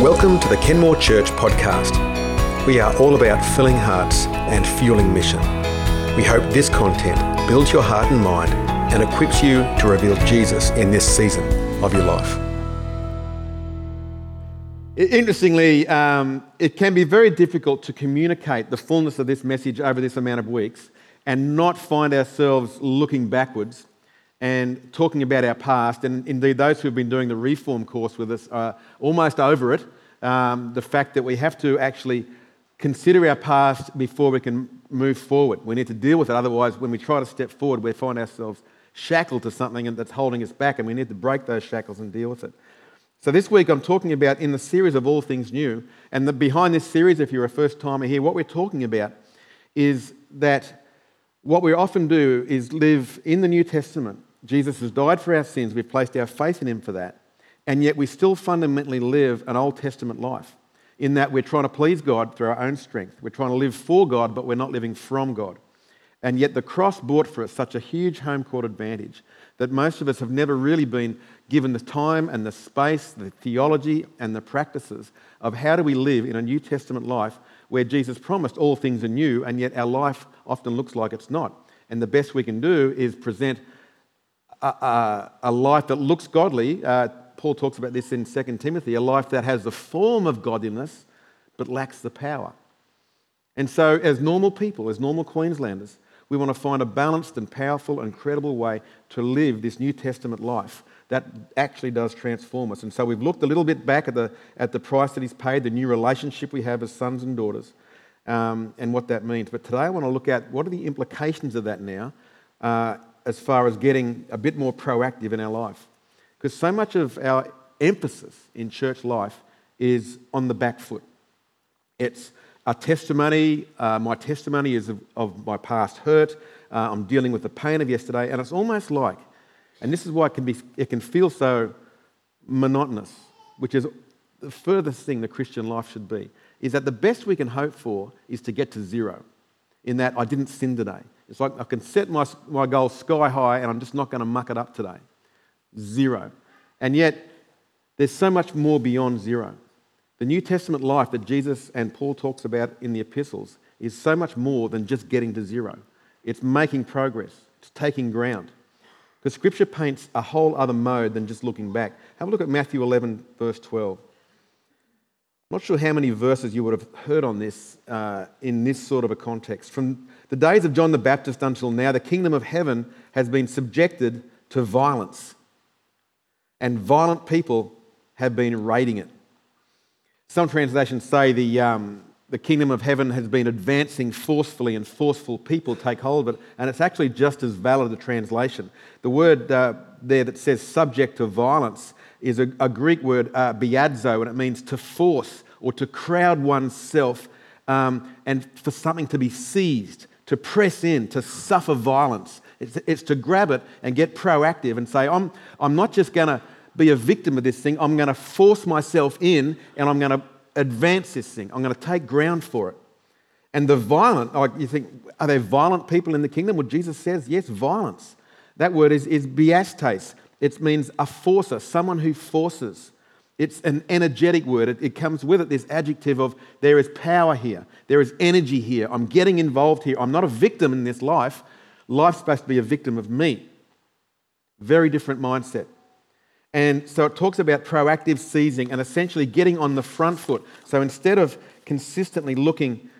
Welcome to the Kenmore Church podcast. We are all about filling hearts and fueling mission. We hope this content builds your heart and mind and equips you to reveal Jesus in this season of your life. Interestingly, um, it can be very difficult to communicate the fullness of this message over this amount of weeks and not find ourselves looking backwards and talking about our past. And indeed, those who have been doing the Reform course with us are almost over it. Um, the fact that we have to actually consider our past before we can move forward. We need to deal with it. Otherwise, when we try to step forward, we find ourselves shackled to something that's holding us back, and we need to break those shackles and deal with it. So, this week I'm talking about in the series of All Things New. And the, behind this series, if you're a first timer here, what we're talking about is that what we often do is live in the New Testament Jesus has died for our sins. We've placed our faith in him for that. And yet we still fundamentally live an Old Testament life in that we're trying to please God through our own strength. We're trying to live for God, but we're not living from God. And yet the cross brought for us such a huge home court advantage that most of us have never really been given the time and the space, the theology and the practices of how do we live in a New Testament life where Jesus promised all things are new, and yet our life often looks like it's not. And the best we can do is present a, a, life that looks godly. Uh, Paul talks about this in 2 Timothy a life that has the form of godliness but lacks the power. And so, as normal people, as normal Queenslanders, we want to find a balanced and powerful and credible way to live this New Testament life that actually does transform us. And so, we've looked a little bit back at the, at the price that He's paid, the new relationship we have as sons and daughters, um, and what that means. But today, I want to look at what are the implications of that now uh, as far as getting a bit more proactive in our life. Because so much of our emphasis in church life is on the back foot. It's a testimony, uh, my testimony is of, of my past hurt. Uh, I'm dealing with the pain of yesterday, and it's almost like, and this is why it can, be, it can feel so monotonous, which is the furthest thing the Christian life should be, is that the best we can hope for is to get to zero, in that I didn't sin today. It's like I can set my, my goals sky high and I'm just not going to muck it up today. Zero. And yet, there's so much more beyond zero. The New Testament life that Jesus and Paul talks about in the epistles is so much more than just getting to zero. It's making progress, it's taking ground. Because Scripture paints a whole other mode than just looking back. Have a look at Matthew 11, verse 12. Not sure how many verses you would have heard on this uh, in this sort of a context. From the days of John the Baptist until now, the kingdom of heaven has been subjected to violence, and violent people have been raiding it. Some translations say the, um, the kingdom of heaven has been advancing forcefully, and forceful people take hold of it, and it's actually just as valid a translation. The word uh, there that says subject to violence is a, a Greek word, uh, biadzo, and it means to force or to crowd oneself um, and for something to be seized, to press in, to suffer violence. It's, it's to grab it and get proactive and say, I'm, I'm not just going to be a victim of this thing, I'm going to force myself in and I'm going to advance this thing. I'm going to take ground for it. And the violent, like you think, are there violent people in the kingdom? Well, Jesus says, yes, violence. That word is, is biastes. It means a forcer, someone who forces. It's an energetic word. It, it, comes with it this adjective of there is power here, there is energy here. I'm getting involved here. I'm not a victim in this life. Life's supposed to be a victim of me. Very different mindset. And so it talks about proactive seizing and essentially getting on the front foot. So instead of consistently looking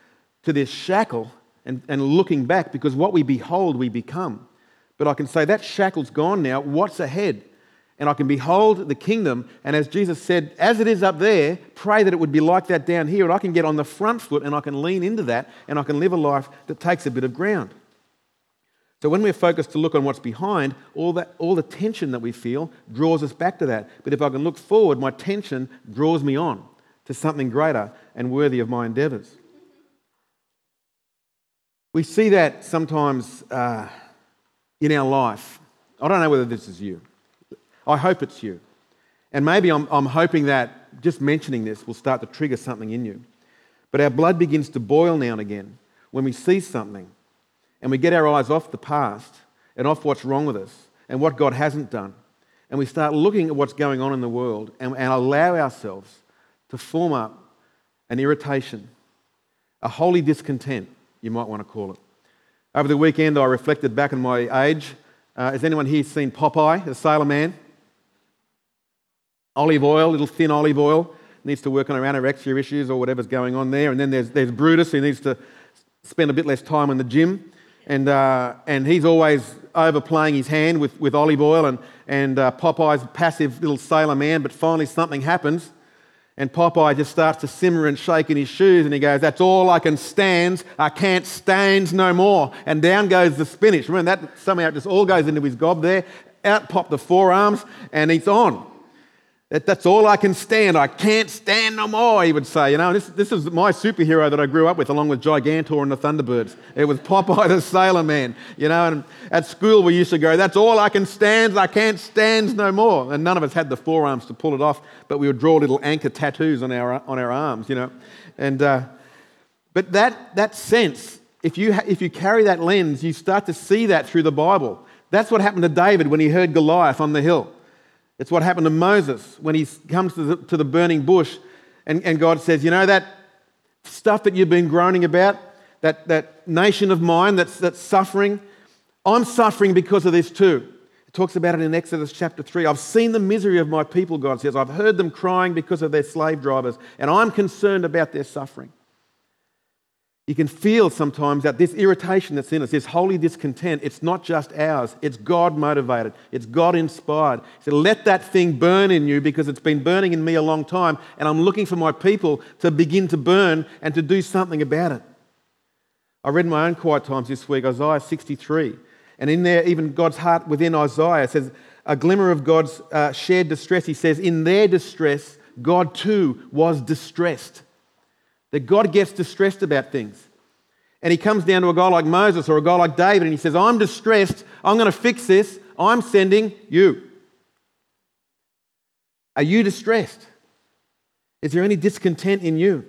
to this shackle and, and looking back, because what we behold, we become. But I can say that shackle's gone now. What's ahead? And I can behold the kingdom. And as Jesus said, as it is up there, pray that it would be like that down here. And I can get on the front foot and I can lean into that and I can live a life that takes a bit of ground. So when we're focused to look on what's behind, all, that, all the tension that we feel draws us back to that. But if I can look forward, my tension draws me on to something greater and worthy of my endeavors. We see that sometimes. Uh, in our life. I don't know whether this is you. I hope it's you. And maybe I'm, I'm hoping that just mentioning this will start to trigger something in you. But our blood begins to boil now and again when we see something and we get our eyes off the past and off what's wrong with us and what God hasn't done. And we start looking at what's going on in the world and, and allow ourselves to form up an irritation, a holy discontent, you might want to call it. Over the weekend, I reflected back on my age. Uh, has anyone here seen Popeye, the Sailor Man? Olive Oyl, little thin Olive Oyl, needs to work on her anorexia issues or whatever's going on there. And then there's, there's Brutus, who needs to spend a bit less time in the gym. And, uh, and he's always overplaying his hand with, with Olive Oyl. And, and uh, Popeye's passive little sailor man, but finally something happens and Popeye just starts to simmer and shake in his shoes, and he goes, That's all I can stand. I can't stand no more. And down goes the spinach. Remember that somehow it just all goes into his gob there. Out pop the forearms, and he's on. That, that's all I can stand. I can't stand no more, he would say. You know, this, this is my superhero that I grew up with, along with Gigantor and the Thunderbirds. It was Popeye the Sailor Man. You know, and at school we used to go, That's all I can stand. I can't stand no more. And none of us had the forearms to pull it off, but we would draw little anchor tattoos on our, on our arms, you know. And, uh, but that, that sense, if you, ha- if you carry that lens, you start to see that through the Bible. That's what happened to David when he heard Goliath on the hill. It's what happened to Moses when he comes to the, to the burning bush and, and God says, You know, that stuff that you've been groaning about, that, that nation of mine that's, that's suffering, I'm suffering because of this too. It talks about it in Exodus chapter 3. I've seen the misery of my people, God says. I've heard them crying because of their slave drivers, and I'm concerned about their suffering. You can feel sometimes that this irritation that's in us, this holy discontent, it's not just ours. It's God motivated. It's God inspired. So let that thing burn in you because it's been burning in me a long time, and I'm looking for my people to begin to burn and to do something about it. I read my own quiet times this week Isaiah 63, and in there, even God's heart within Isaiah says, a glimmer of God's uh, shared distress. He says, In their distress, God too was distressed. That God gets distressed about things. And he comes down to a guy like Moses or a guy like David and he says, I'm distressed. I'm going to fix this. I'm sending you. Are you distressed? Is there any discontent in you?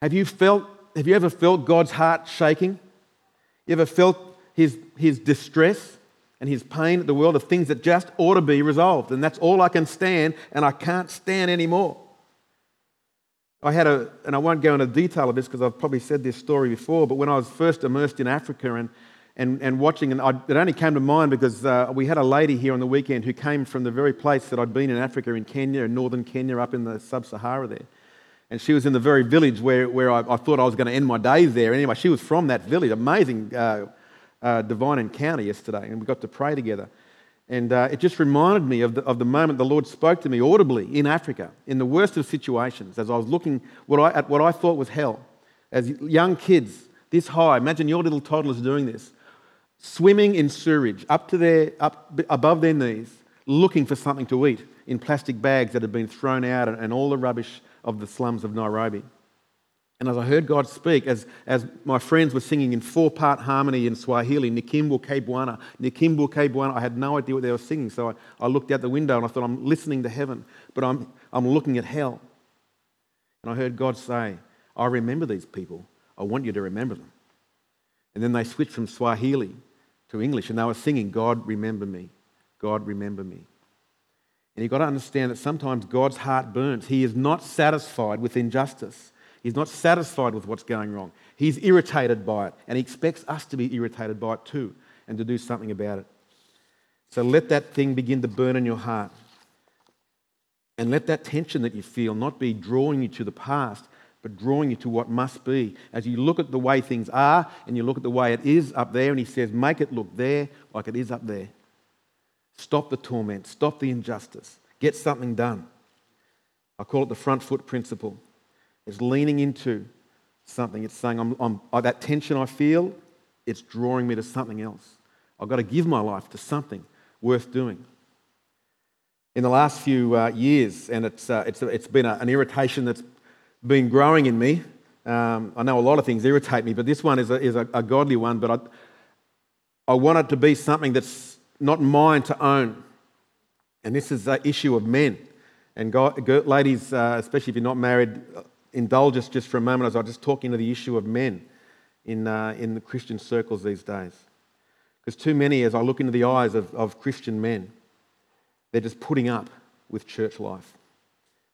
Have you felt, have you ever felt God's heart shaking? You ever felt his, his distress and his pain at the world of things that just ought to be resolved? And that's all I can stand, and I can't stand anymore. I had a, and I won't go into detail of this because I've probably said this story before, but when I was first immersed in Africa and, and, and watching, and I, it only came to mind because uh, we had a lady here on the weekend who came from the very place that I'd been in Africa, in Kenya, in northern Kenya, up in the sub Sahara there. And she was in the very village where, where I, I, thought I was going to end my days there. Anyway, she was from that village. Amazing uh, uh, divine encounter yesterday, and we got to pray together. And uh, it just reminded me of the, of the moment the Lord spoke to me audibly in Africa, in the worst of situations, as I was looking what I, at what I thought was hell. As young kids, this high, imagine your little toddlers doing this, swimming in sewage up to their, up above their knees, looking for something to eat in plastic bags that had been thrown out and, and all the rubbish of the slums of Nairobi. And as I heard God speak, as, as my friends were singing in four part harmony in Swahili, Nikumbuke Bwana, Nikumbuke Bwana, I had no idea what they were singing. So I, I looked out the window and I thought, I'm listening to heaven, but I'm, I'm looking at hell. And I heard God say, I remember these people. I want you to remember them. And then they switched from Swahili to English and they were singing, God, remember me. God, remember me. And you've got to understand that sometimes God's heart burns. He is not satisfied with injustice. He's not satisfied with what's going wrong. He's irritated by it, and he expects us to be irritated by it too and to do something about it. So let that thing begin to burn in your heart. And let that tension that you feel not be drawing you to the past, but drawing you to what must be. As you look at the way things are and you look at the way it is up there, and he says, make it look there like it is up there. Stop the torment, stop the injustice, get something done. I call it the front foot principle. It's leaning into something. It's saying, I'm, I'm, that tension I feel, it's drawing me to something else. I've got to give my life to something worth doing. In the last few uh, years, and it's, uh, it's, it's been a, an irritation that's been growing in me. Um, I know a lot of things irritate me, but this one is a, is a, a godly one. But I, I want it to be something that's not mine to own. And this is the issue of men. And ladies, uh, especially if you're not married, indulge us just for a moment as I just talk into the issue of men in, uh, in the Christian circles these days. Because too many, as I look into the eyes of, of Christian men, they're just putting up with church life.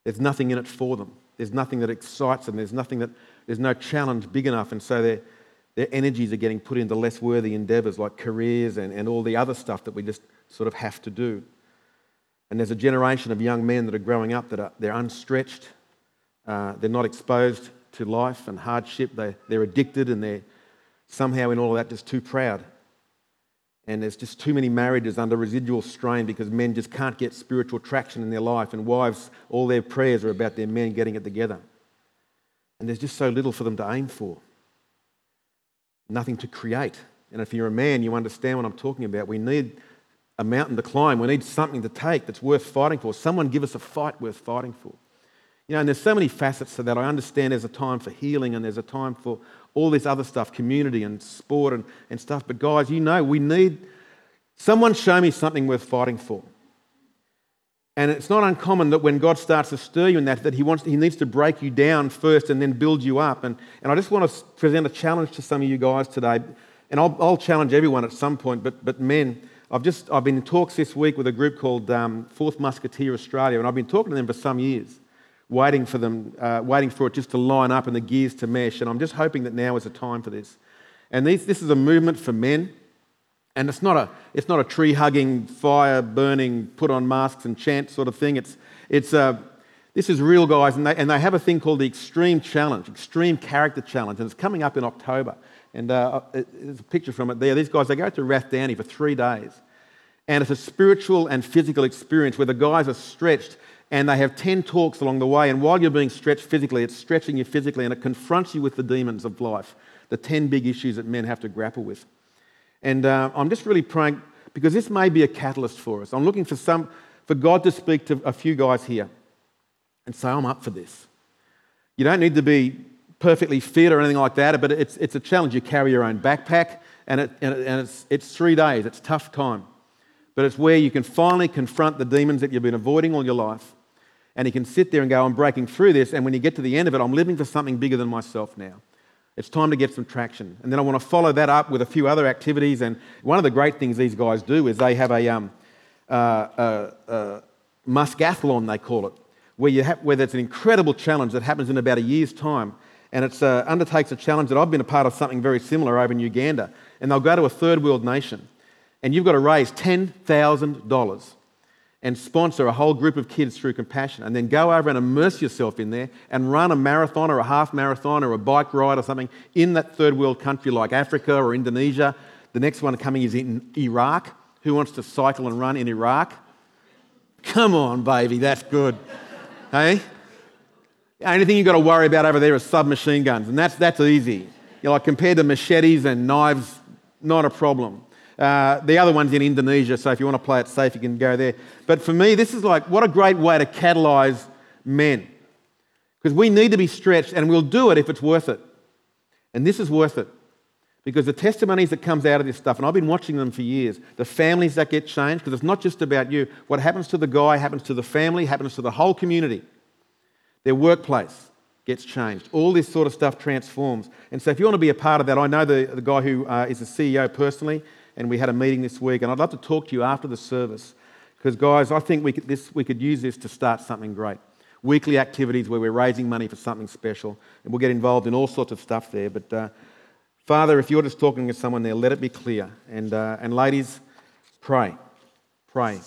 there's nothing in it for them. There's nothing that excites them. There's nothing that, there's no challenge big enough. And so their, their energies are getting put into less worthy endeavors like careers and, and all the other stuff that we just sort of have to do. And there's a generation of young men that are growing up that are they're unstretched, uh, they're not exposed to life and hardship, they, they're addicted and they're somehow in all of that just too proud. And there's just too many marriages under residual strain because men just can't get spiritual traction in their life, and wives, all their prayers are about their men getting it together. And there's just so little for them to aim for, nothing to create. And if you're a man, you understand what I'm talking about. We need a mountain to climb. We need something to take that's worth fighting for. Someone give us a fight worth fighting for. You know, and there's so many facets to that. I understand there's a time for healing and there's a time for all this other stuff, community and sport and, and stuff. But guys, you know, we need someone show me something worth fighting for. And it's not uncommon that when God starts to stir you in that, that He wants, He needs to break you down first and then build you up. And, and I just want to present a challenge to some of you guys today. And I'll, I'll challenge everyone at some point, but, but men, I've just I've been in talks this week with a group called um, Fourth Musketeer Australia, and I've been talking to them for some years, waiting for them, uh, waiting for it just to line up and the gears to mesh. And I'm just hoping that now is the time for this. And these, this is a movement for men, and it's not a it's not a tree hugging, fire burning, put on masks and chant sort of thing. It's it's uh, this is real guys, and they, and they have a thing called the Extreme Challenge, Extreme Character Challenge, and it's coming up in October. And uh, there's a picture from it there. These guys, they go to Rathdowney for three days. And it's a spiritual and physical experience where the guys are stretched and they have 10 talks along the way. And while you're being stretched physically, it's stretching you physically and it confronts you with the demons of life, the 10 big issues that men have to grapple with. And uh, I'm just really praying because this may be a catalyst for us. I'm looking for, some, for God to speak to a few guys here and say, I'm up for this. You don't need to be perfectly fit or anything like that, but it's, it's a challenge. You carry your own backpack, and, it, and, it, and it's, it's three days. It's tough time. But it's where you can finally confront the demons that you've been avoiding all your life. And he can sit there and go, I'm breaking through this. And when you get to the end of it, I'm living for something bigger than myself now. It's time to get some traction. And then I want to follow that up with a few other activities. And one of the great things these guys do is they have a um, uh, uh, uh, muskathlon, they call it, where, you have, where there's an incredible challenge that happens in about a year's time and it uh, undertakes a challenge that I've been a part of something very similar over in Uganda. And they'll go to a third world nation, and you've got to raise $10,000 and sponsor a whole group of kids through compassion, and then go over and immerse yourself in there and run a marathon or a half marathon or a bike ride or something in that third world country like Africa or Indonesia. The next one coming is in Iraq. Who wants to cycle and run in Iraq? Come on, baby, that's good. hey? The only thing you've got to worry about over there is submachine guns, and that's, that's easy. You know, like compared to machetes and knives, not a problem. Uh, the other one's in Indonesia, so if you want to play it safe, you can go there. But for me, this is like, what a great way to catalyze men. Because we need to be stretched, and we'll do it if it's worth it. And this is worth it. Because the testimonies that comes out of this stuff, and I've been watching them for years, the families that get changed, because it's not just about you. What happens to the guy happens to the family, happens to the whole community. Their workplace gets changed. All this sort of stuff transforms. And so, if you want to be a part of that, I know the, the guy who uh, is the CEO personally, and we had a meeting this week, and I'd love to talk to you after the service. Because, guys, I think we could, this, we could use this to start something great. Weekly activities where we're raising money for something special, and we'll get involved in all sorts of stuff there. But, uh, Father, if you're just talking to someone there, let it be clear. And, uh, and ladies, pray. Pray.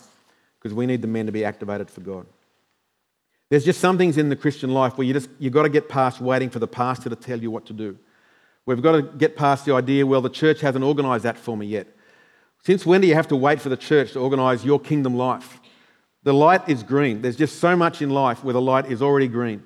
Because we need the men to be activated for God. There's just some things in the Christian life where you just you've got to get past waiting for the pastor to tell you what to do. We've got to get past the idea, well, the church hasn't organised that for me yet. Since when do you have to wait for the church to organise your kingdom life? The light is green. There's just so much in life where the light is already green.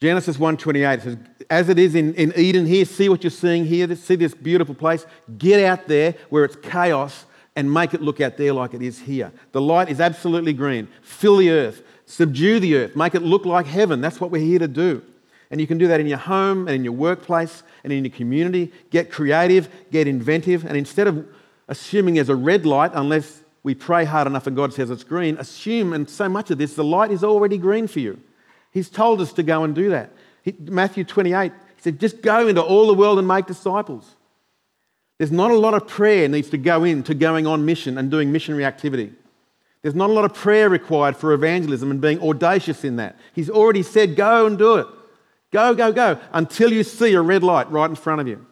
Genesis 1.28 says, as it is in, in Eden here, see what you're seeing here, see this beautiful place. Get out there where it's chaos and make it look out there like it is here. The light is absolutely green. Fill the earth. Subdue the earth, make it look like heaven. That's what we're here to do. And you can do that in your home and in your workplace and in your community. Get creative, get inventive, and instead of assuming there's a red light, unless we pray hard enough and God says it's green, assume, and so much of this, the light is already green for you. He's told us to go and do that. He, Matthew 28, he said, just go into all the world and make disciples. There's not a lot of prayer needs to go into going on mission and doing missionary activity. There's not a lot of prayer required for evangelism and being audacious in that. He's already said, go and do it. Go, go, go, until you see a red light right in front of you.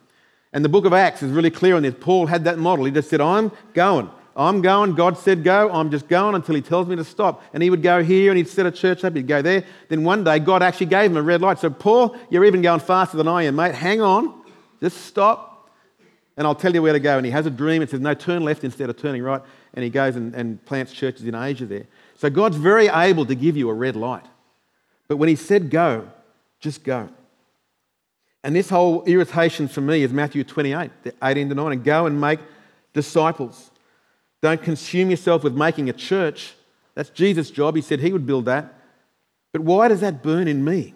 And the book of Acts is really clear on this. Paul had that model. He just said, I'm going. I'm going. God said go. I'm just going until He tells me to stop. And he would go here and he'd set a church up. He'd go there. Then one day, God actually gave him a red light. So, Paul, you're even going faster than I am, mate. Hang on. Just stop. And I'll tell you where to go. And he has a dream. It says, no, turn left instead of turning right and he goes and, and plants churches in Asia there. So God's very able to give you a red light. But when he said go, just go. And this whole irritation for me is Matthew 28, 18 to 9, and go and make disciples. Don't consume yourself with making a church. That's Jesus' job. He said he would build that. But why does that burn in me?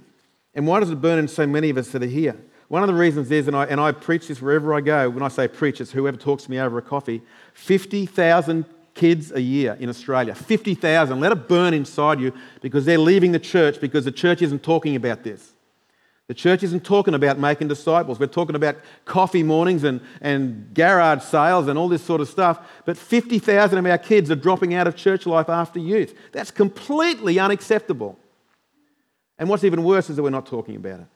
And why does it burn in so many of us that are here? One of the reasons is, and I, and I preach this wherever I go, when I say preach, it's whoever talks to me over a coffee 50,000 kids a year in Australia. 50,000. Let it burn inside you because they're leaving the church because the church isn't talking about this. The church isn't talking about making disciples. We're talking about coffee mornings and, and garage sales and all this sort of stuff. But 50,000 of our kids are dropping out of church life after youth. That's completely unacceptable. And what's even worse is that we're not talking about it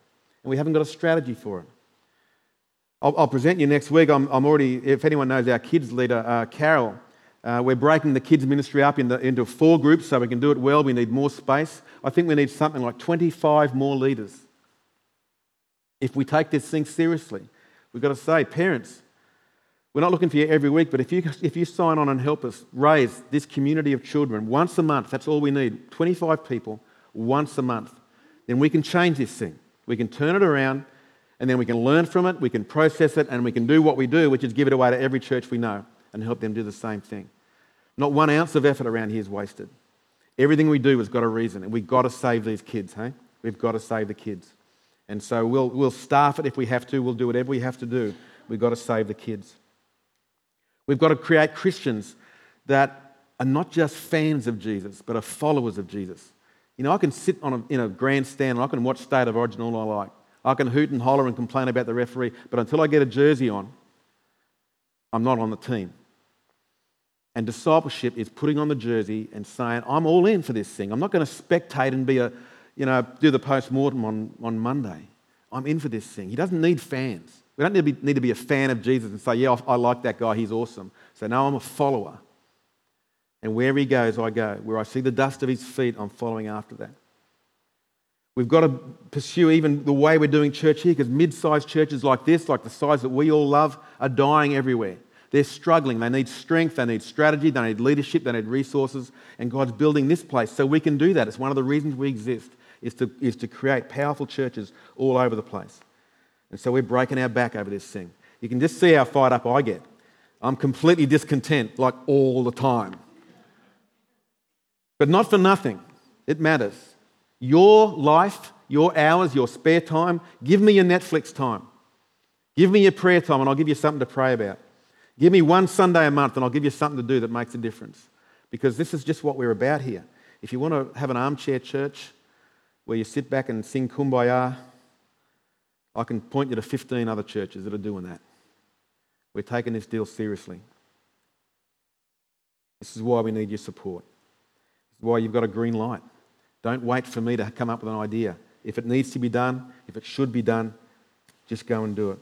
and we haven't got a strategy for it. I'll, I'll present you next week. I'm, I'm, already, if anyone knows our kids leader, uh, Carol, uh, we're breaking the kids' ministry up into, into four groups so we can do it well. We need more space. I think we need something like 25 more leaders. If we take this thing seriously, we've got to say, parents, we're not looking for you every week, but if you, if you sign on and help us raise this community of children once a month, that's all we need 25 people once a month, then we can change this thing. We can turn it around and then we can learn from it, we can process it, and we can do what we do, which is give it away to every church we know and help them do the same thing. Not one ounce of effort around here is wasted. Everything we do has got a reason, and we've got to save these kids, hey? We've got to save the kids. And so we'll, we'll staff it if we have to, we'll do whatever we have to do. We've got to save the kids. We've got to create Christians that are not just fans of Jesus, but are followers of Jesus. You know, I can sit on a, in a grandstand and I can watch State of Origin all I like. I can hoot and holler and complain about the referee, but until I get a jersey on, I'm not on the team. And discipleship is putting on the jersey and saying, I'm all in for this thing. I'm not going to spectate and be a, you know, do the post mortem on, on Monday. I'm in for this thing. He doesn't need fans. We don't need to, be, need to be a fan of Jesus and say, yeah, I like that guy, he's awesome. So now I'm a follower. And wherever he goes, I go. Where I see the dust of his feet, I'm following after that. We've got to pursue even the way we're doing church here because mid sized churches like this, like the size that we all love, are dying everywhere. They're struggling. They need strength, they need strategy, they need leadership, they need resources. And God's building this place so we can do that. It's one of the reasons we exist, is to, is to create powerful churches all over the place. And so we're breaking our back over this thing. You can just see how fired up I get. I'm completely discontent, like all the time. But not for nothing. It matters. Your life, your hours, your spare time, give me your Netflix time. Give me your prayer time and I'll give you something to pray about. Give me one Sunday a month and I'll give you something to do that makes a difference. Because this is just what we're about here. If you want to have an armchair church where you sit back and sing kumbaya, I can point you to 15 other churches that are doing that. We're taking this deal seriously. This is why we need your support This is why you've got a green light. Don't wait for me to come up with an idea. If it needs to be done, if it should be done, just go and do it.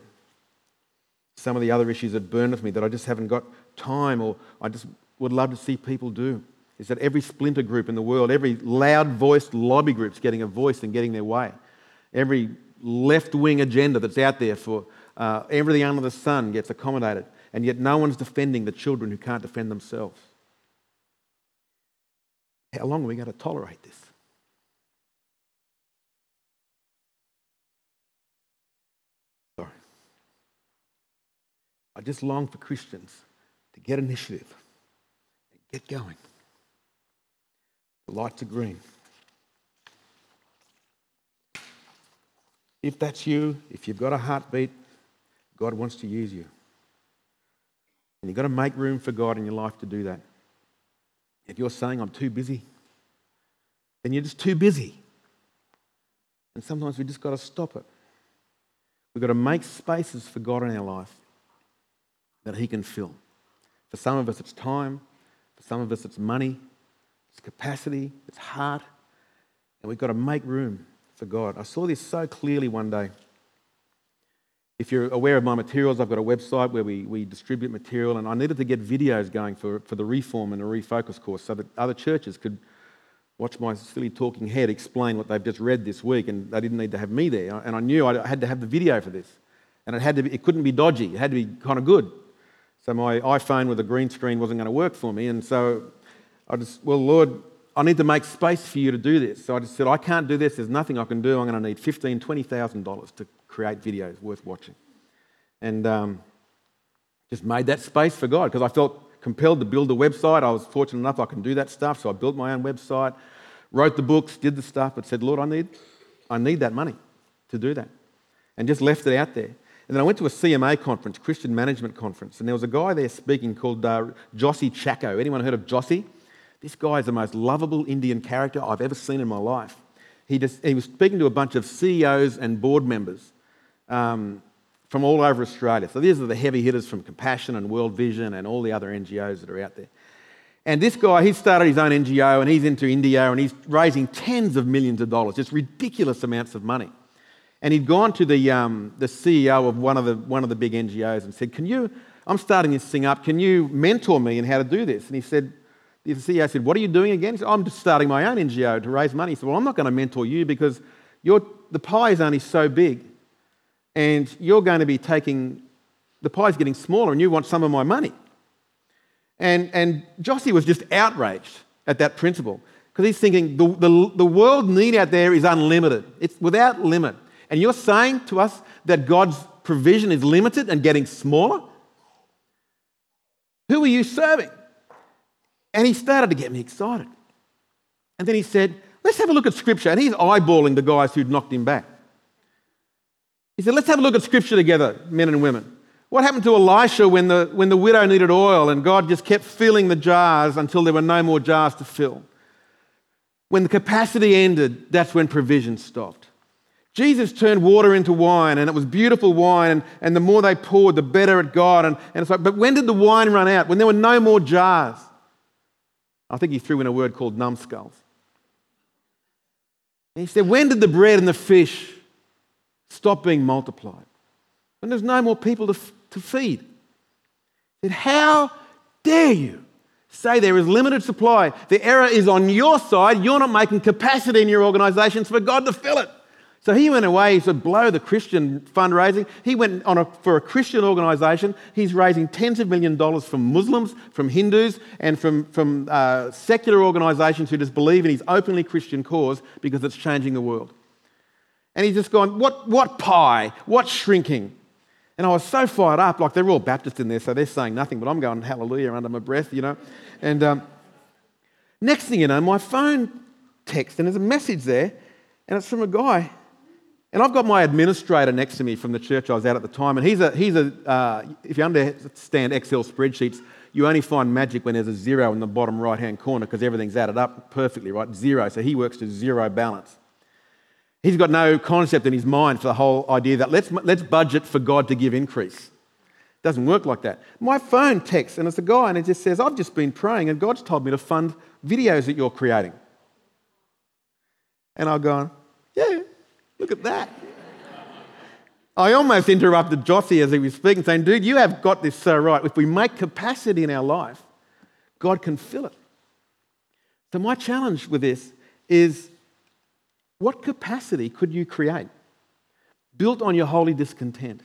Some of the other issues that burn with me that I just haven't got time or I just would love to see people do is that every splinter group in the world, every loud voiced lobby group is getting a voice and getting their way. Every left wing agenda that's out there for uh, everything under the sun gets accommodated. And yet no one's defending the children who can't defend themselves. How long are we going to tolerate this? Sorry. I just long for Christians to get initiative and get going. The lights are green. If that's you, if you've got a heartbeat, God wants to use you. And you've got to make room for God in your life to do that. If you're saying, I'm too busy, then you're just too busy. And sometimes we just got to stop it. We've got to make spaces for God in our life that He can fill. For some of us, it's time. For some of us, it's money. It's capacity, it's heart, and we've got to make room for God. I saw this so clearly one day. If you're aware of my materials, I've got a website where we, we distribute material, and I needed to get videos going for, for the Reform and the Refocus course so that other churches could watch my silly talking head explain what they've just read this week, and they didn't need to have me there. And I knew I had to have the video for this, and it had to be, it couldn't be dodgy. It had to be kind of good. So my iPhone with a green screen wasn't going to work for me, and so I just, well, Lord, I need to make space for you to do this. So I just said, I can't do this. There's nothing I can do. I'm going to need $15,000, $20,000 to create videos worth watching. And um, just made that space for God because I felt compelled to build a website. I was fortunate enough I can do that stuff. So I built my own website, wrote the books, did the stuff, but said, Lord, I need, I need that money to do that. And just left it out there. And then I went to a CMA conference, Christian Management Conference, and there was a guy there speaking called uh, Jossy Chacko. Anyone heard of Jossy? This guy is the most lovable Indian character I've ever seen in my life. He, just, he was speaking to a bunch of CEOs and board members um, from all over Australia. So these are the heavy hitters from Compassion and World Vision and all the other NGOs that are out there. And this guy, he started his own NGO and he's into India and he's raising tens of millions of dollars, just ridiculous amounts of money. And he'd gone to the, um, the CEO of one of the, one of the big NGOs and said, Can you, I'm starting this thing up, can you mentor me in how to do this? And he said, the CEO said, What are you doing again? He oh, said, I'm just starting my own NGO to raise money. He said, Well, I'm not going to mentor you because the pie is only so big and you're going to be taking, the pie's getting smaller and you want some of my money. And, and Jossy was just outraged at that principle because he's thinking the, the, the world need out there is unlimited, it's without limit. And you're saying to us that God's provision is limited and getting smaller? Who are you serving? And he started to get me excited. And then he said, Let's have a look at Scripture. And he's eyeballing the guys who'd knocked him back. He said, Let's have a look at Scripture together, men and women. What happened to Elisha when the, when the widow needed oil and God just kept filling the jars until there were no more jars to fill? When the capacity ended, that's when provision stopped. Jesus turned water into wine, and it was beautiful wine, and, and the more they poured, the better it got. And, and it's like, but when did the wine run out? When there were no more jars. I think he threw in a word called numbskulls. And he said, When did the bread and the fish stop being multiplied? When there's no more people to, to feed. He said, How dare you say there is limited supply? The error is on your side. You're not making capacity in your organizations for God to fill it. So he went away to blow the Christian fundraising. He went on a, for a Christian organisation. He's raising tens of million dollars from Muslims, from Hindus, and from, from uh, secular organisations who just believe in his openly Christian cause because it's changing the world. And he's just gone, what, what pie? What shrinking? And I was so fired up, like they're all Baptists in there, so they're saying nothing, but I'm going hallelujah under my breath, you know. And um, next thing you know, my phone text, and there's a message there, and it's from a guy and I've got my administrator next to me from the church I was at at the time, and he's a, he's a uh, if you understand Excel spreadsheets, you only find magic when there's a zero in the bottom right hand corner because everything's added up perfectly, right? Zero. So he works to zero balance. He's got no concept in his mind for the whole idea that let's, let's budget for God to give increase. Doesn't work like that. My phone texts, and it's a guy, and it just says, I've just been praying, and God's told me to fund videos that you're creating. And gone, yeah, Look at that. I almost interrupted Jossy as he was speaking, saying, Dude, you have got this so right. If we make capacity in our life, God can fill it. So, my challenge with this is what capacity could you create built on your holy discontent?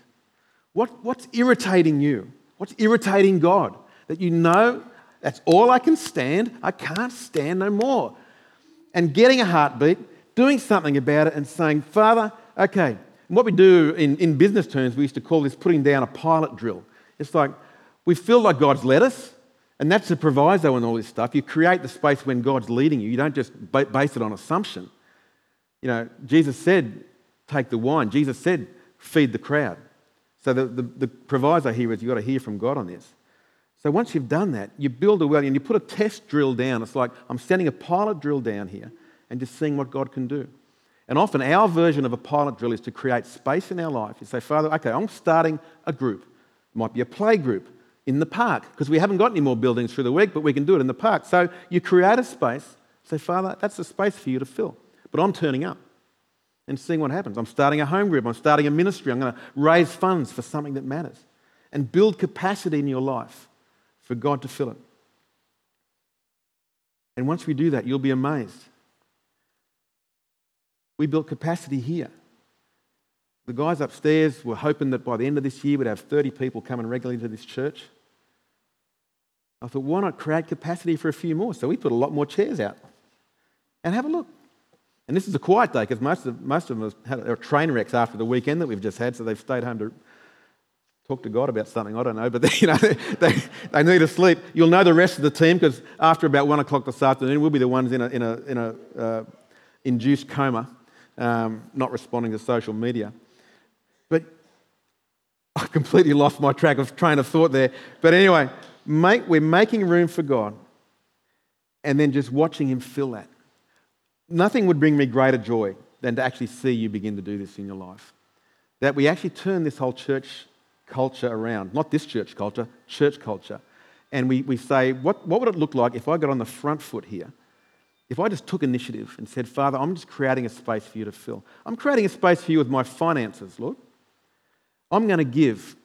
What, what's irritating you? What's irritating God? That you know that's all I can stand, I can't stand no more. And getting a heartbeat doing something about it and saying, Father, okay. What we do in, in business terms, we used to call this putting down a pilot drill. It's like we feel like God's led us, and that's the proviso and all this stuff. You create the space when God's leading you. You don't just base it on assumption. You know, Jesus said, take the wine. Jesus said, feed the crowd. So the, the, the proviso here is you've got to hear from God on this. So once you've done that, you build a well and you put a test drill down. It's like I'm sending a pilot drill down here and just seeing what God can do. And often our version of a pilot drill is to create space in our life. You say, Father, okay, I'm starting a group. It might be a play group in the park because we haven't got any more buildings through the week, but we can do it in the park. So you create a space Say, Father, that's a space for you to fill. But I'm turning up and seeing what happens. I'm starting a home group, I'm starting a ministry, I'm going to raise funds for something that matters and build capacity in your life for God to fill it. And once we do that, you'll be amazed. We built capacity here. The guys upstairs were hoping that by the end of this year we'd have 30 people coming regularly to this church. I thought, why not create capacity for a few more? So we put a lot more chairs out and have a look. And this is a quiet day because most of, most of them had train wrecks after the weekend that we've just had, so they've stayed home to talk to God about something. I don't know, but they, you know, they, they need to sleep. You'll know the rest of the team because after about one o'clock this afternoon, we'll be the ones in a, in a, in a uh, induced coma, um, not responding to social media. But I completely lost my track of train of thought there. But anyway, make, we're making room for God and then just watching Him fill that. Nothing would bring me greater joy than to actually see you begin to do this in your life. That we actually turn this whole church culture around. Not this church culture, church culture. And we, we say, what, what would it look like if I got on the front foot here? If I just took initiative and said, Father, I'm just creating a space for you to fill. I'm creating a space for you with my finances, Lord. I'm going to give.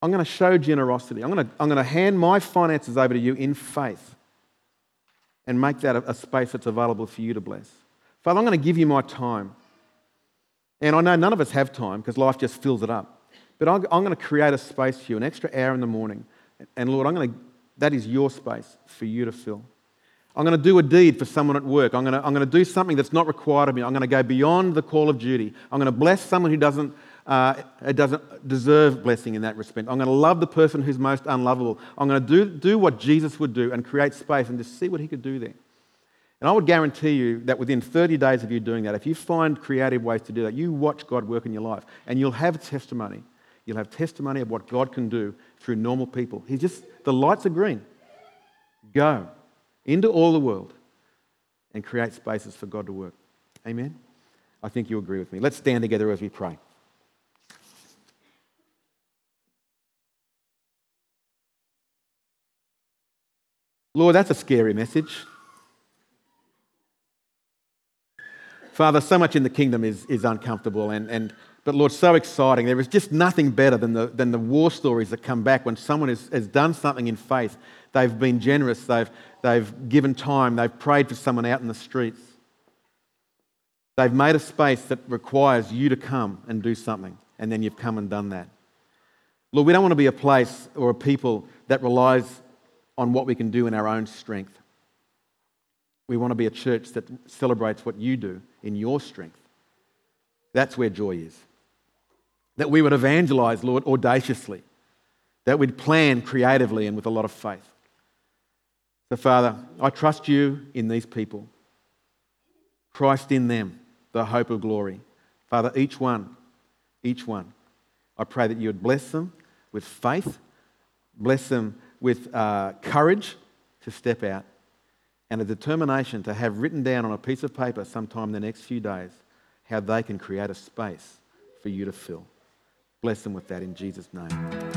I'm going to show generosity. I'm going to, I'm going to hand my finances over to you in faith and make that a, a space that's available for you to bless. Father, I'm going to give you my time. And I know none of us have time because life just fills it up. But I'm, I'm going to create a space for you, an extra hour in the morning. And Lord, I'm going to, that is your space for you to fill. I'm going to do a deed for someone at work. I'm going, to, I'm going to do something that's not required of me. I'm going to go beyond the call of duty. I'm going to bless someone who doesn't, uh, doesn't deserve blessing in that respect. I'm going to love the person who's most unlovable. I'm going to do, do what Jesus would do and create space and just see what he could do there. And I would guarantee you that within 30 days of you doing that, if you find creative ways to do that, you watch God work in your life and you'll have testimony. You'll have testimony of what God can do through normal people. He's just, the lights are green. Go into all the world and create spaces for God to work. Amen? I think you agree with me. Let's stand together as we pray. Lord, that's a scary message. Father, so much in the kingdom is, is uncomfortable, and, and, but Lord, so exciting. There is just nothing better than the, than the war stories that come back when someone has, has done something in faith. They've been generous, they've, they've given time, they've prayed for someone out in the streets. They've made a space that requires you to come and do something, and then you've come and done that. Lord, we don't want to be a place or a people that relies on what we can do in our own strength. We want to be a church that celebrates what you do in your strength. That's where joy is. That we would evangelize, Lord, audaciously. That we'd plan creatively and with a lot of faith. So, Father, I trust you in these people. Christ in them, the hope of glory. Father, each one, each one, I pray that you would bless them with faith, bless them with uh, courage to step out and a determination to have written down on a piece of paper sometime in the next few days how they can create a space for you to fill. Bless them with that in Jesus' name.